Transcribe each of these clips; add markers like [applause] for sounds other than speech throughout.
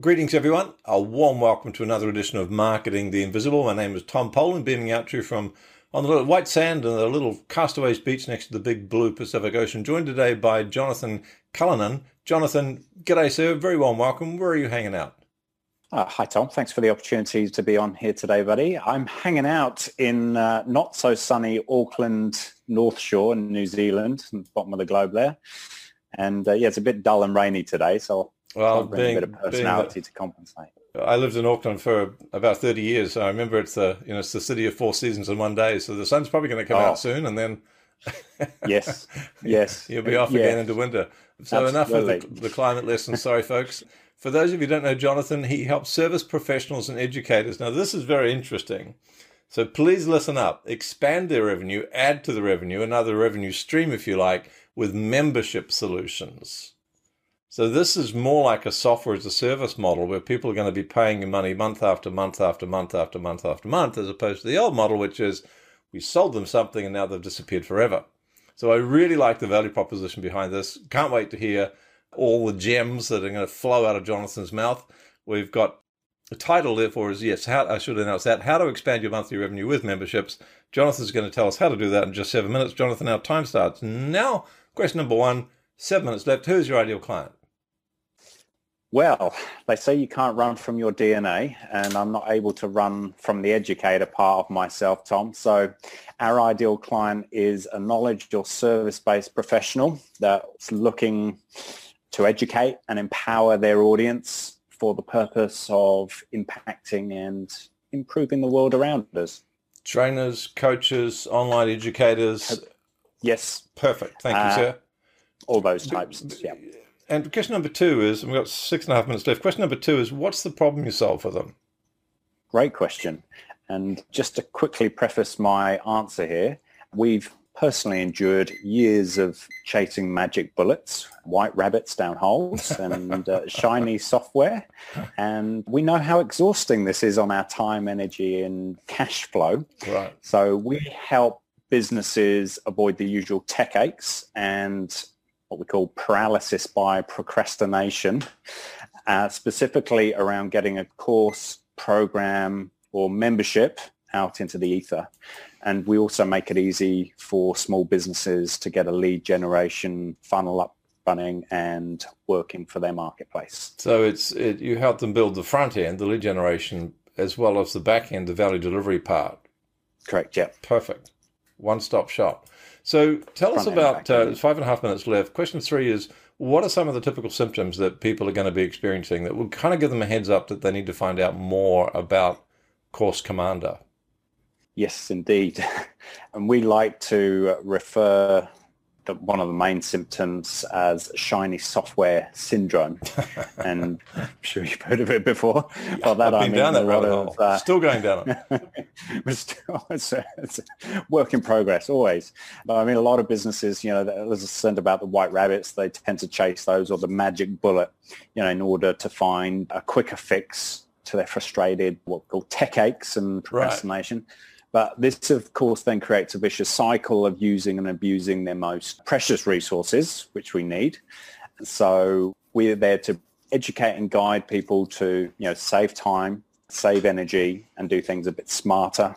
Greetings, everyone. A warm welcome to another edition of Marketing the Invisible. My name is Tom Poland, beaming out to you from on the little white sand and the little castaways beach next to the big blue Pacific Ocean. Joined today by Jonathan Callinan. Jonathan, g'day, sir. Very warm welcome. Where are you hanging out? Uh, hi, Tom. Thanks for the opportunity to be on here today, buddy. I'm hanging out in uh, not so sunny Auckland, North Shore in New Zealand, bottom of the globe there. And uh, yeah, it's a bit dull and rainy today, so well, being, a bit of personality to compensate. I lived in Auckland for about thirty years. So I remember it's the you know it's the city of four seasons in one day. So the sun's probably going to come oh. out soon, and then [laughs] yes, yes, you'll be off yeah. again into winter. So Absolutely. enough of the, the climate lesson. Sorry, folks. For those of you who don't know Jonathan, he helps service professionals and educators. Now this is very interesting. So please listen up. Expand their revenue, add to the revenue, another revenue stream, if you like, with membership solutions. So this is more like a software as a service model where people are going to be paying you money month after month after month after month after month, as opposed to the old model, which is we sold them something and now they've disappeared forever. So I really like the value proposition behind this. Can't wait to hear all the gems that are going to flow out of Jonathan's mouth. We've got the title, therefore, is yes. How I should announce that. How to expand your monthly revenue with memberships. Jonathan's going to tell us how to do that in just seven minutes. Jonathan, our time starts now. Question number one. Seven minutes left. Who's your ideal client? Well, they say you can't run from your DNA, and I'm not able to run from the educator part of myself, Tom. So our ideal client is a knowledge or service-based professional that's looking to educate and empower their audience for the purpose of impacting and improving the world around us. Trainers, coaches, online educators. Yes. Perfect. Thank you, uh, sir. All those types. Yeah. And question number two is, we've got six and a half minutes left. Question number two is, what's the problem you solve for them? Great question. And just to quickly preface my answer here, we've personally endured years of chasing magic bullets, white rabbits down holes, [laughs] and uh, shiny software. And we know how exhausting this is on our time, energy, and cash flow. Right. So we help businesses avoid the usual tech aches and what we call paralysis by procrastination, uh, specifically around getting a course, program, or membership out into the ether. And we also make it easy for small businesses to get a lead generation funnel up running and working for their marketplace. So it's it, you help them build the front end, the lead generation, as well as the back end, the value delivery part. Correct. Yeah. Perfect. One stop shop. So tell us about uh, five and a half minutes left. Question three is what are some of the typical symptoms that people are going to be experiencing that will kind of give them a heads up that they need to find out more about Course Commander? Yes, indeed. [laughs] and we like to refer the, one of the main symptoms as shiny software syndrome. [laughs] and I'm sure you've heard of it before. Yeah, By that I've I mean a lot of uh, still going down it. [laughs] still, [laughs] it's, a, it's, a, work in progress always. But I mean, a lot of businesses, you know, there's a sense about the white rabbits. They tend to chase those or the magic bullet, you know, in order to find a quicker fix to their frustrated, what we call tech aches and procrastination. Right. But this, of course, then creates a vicious cycle of using and abusing their most precious resources, which we need. So we're there to educate and guide people to, you know, save time, save energy, and do things a bit smarter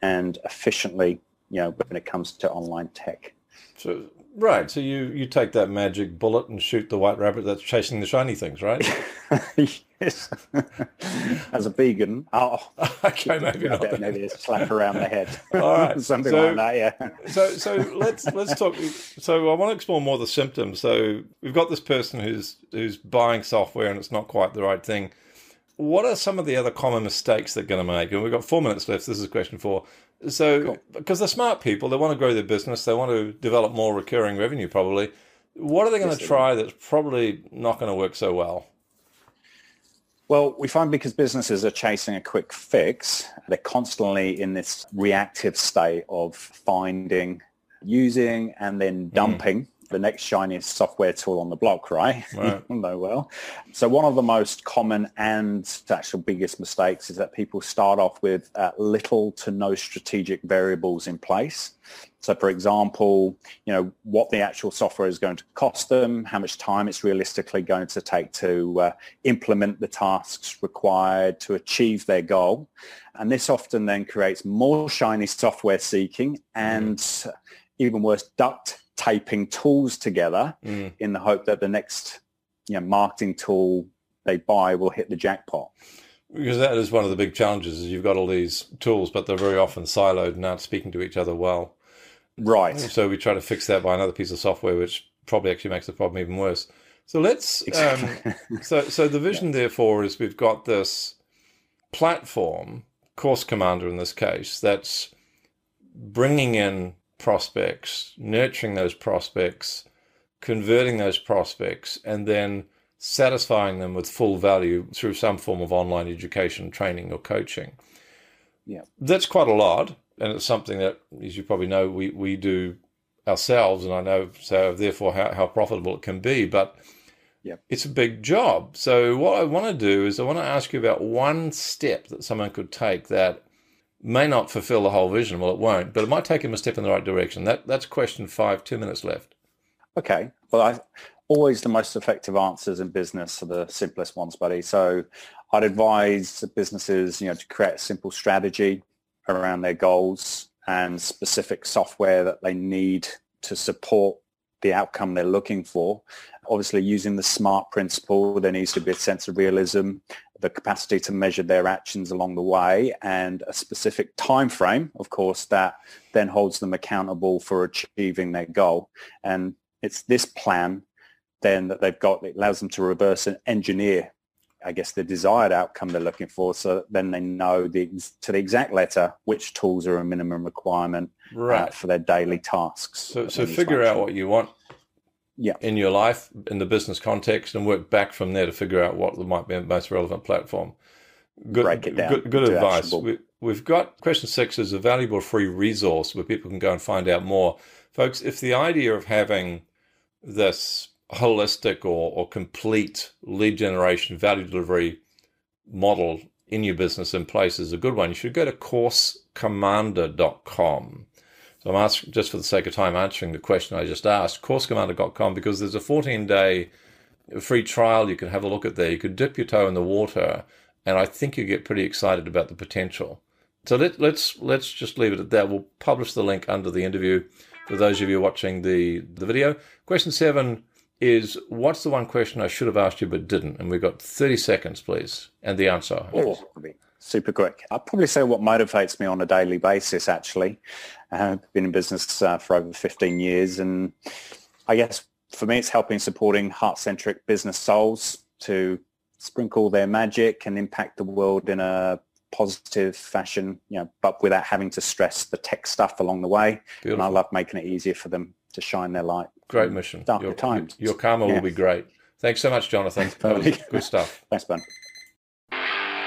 and efficiently, you know, when it comes to online tech. So Right. So you, you take that magic bullet and shoot the white rabbit that's chasing the shiny things, right? [laughs] yes. [laughs] As a vegan, oh, [laughs] okay, maybe not. Maybe a slap around the head. All right, something so, like that. Yeah. so so let's let's talk. So I want to explore more the symptoms. So we've got this person who's who's buying software and it's not quite the right thing. What are some of the other common mistakes they're going to make? And we've got four minutes left. This is question four. So, cool. because they're smart people, they want to grow their business, they want to develop more recurring revenue, probably. What are they going yes, to try that's probably not going to work so well? Well, we find because businesses are chasing a quick fix, they're constantly in this reactive state of finding, using, and then mm. dumping mm. The next shiniest software tool on the block, right? Right. [laughs] no, well. So one of the most common and actual biggest mistakes is that people start off with uh, little to no strategic variables in place. So for example, you know, what the actual software is going to cost them, how much time it's realistically going to take to uh, implement the tasks required to achieve their goal. And this often then creates more shiny software seeking and mm. even worse, duct taping tools together mm. in the hope that the next you know, marketing tool they buy will hit the jackpot. Because that is one of the big challenges is you've got all these tools, but they're very often siloed and not speaking to each other well. Right. So we try to fix that by another piece of software, which probably actually makes the problem even worse. So let's. Exactly. Um, so so the [laughs] vision, yeah. therefore, is we've got this platform, Course Commander in this case, that's bringing in prospects, nurturing those prospects, converting those prospects, and then satisfying them with full value through some form of online education, training, or coaching. Yeah, that's quite a lot, and it's something that, as you probably know, we we do ourselves, and I know so therefore how, how profitable it can be, but. Yep. It's a big job. So, what I want to do is, I want to ask you about one step that someone could take that may not fulfill the whole vision. Well, it won't, but it might take him a step in the right direction. That that's question five. Two minutes left. Okay. Well, I always the most effective answers in business are the simplest ones, buddy. So I'd advise businesses, you know, to create a simple strategy around their goals and specific software that they need to support the outcome they're looking for. Obviously, using the SMART principle, there needs to be a sense of realism, the capacity to measure their actions along the way, and a specific time frame, of course, that then holds them accountable for achieving their goal. And it's this plan then that they've got that allows them to reverse and engineer I guess the desired outcome they're looking for. So then they know the to the exact letter which tools are a minimum requirement uh, right. uh, for their daily tasks. So, so figure out what you want yeah. in your life in the business context and work back from there to figure out what might be the most relevant platform. Good, Break it down. Good, good advice. We, we've got question six is a valuable free resource where people can go and find out more. Folks, if the idea of having this holistic or, or complete lead generation value delivery model in your business in place is a good one, you should go to coursecommander.com. So I'm asking, just for the sake of time, answering the question I just asked, coursecommander.com, because there's a 14 day free trial you can have a look at there. You could dip your toe in the water, and I think you get pretty excited about the potential. So let, let's let's just leave it at that. We'll publish the link under the interview for those of you watching the, the video. Question seven is what's the one question I should have asked you but didn't? And we've got 30 seconds, please, and the answer. Oh, super quick. I'd probably say what motivates me on a daily basis, actually. Uh, I've been in business uh, for over 15 years, and I guess for me, it's helping supporting heart-centric business souls to sprinkle their magic and impact the world in a positive fashion, you know, but without having to stress the tech stuff along the way. Beautiful. And I love making it easier for them to shine their light. Great mission. Darker your, times. Your karma yeah. will be great. Thanks so much, Jonathan. That was good stuff. [laughs] Thanks, Ben.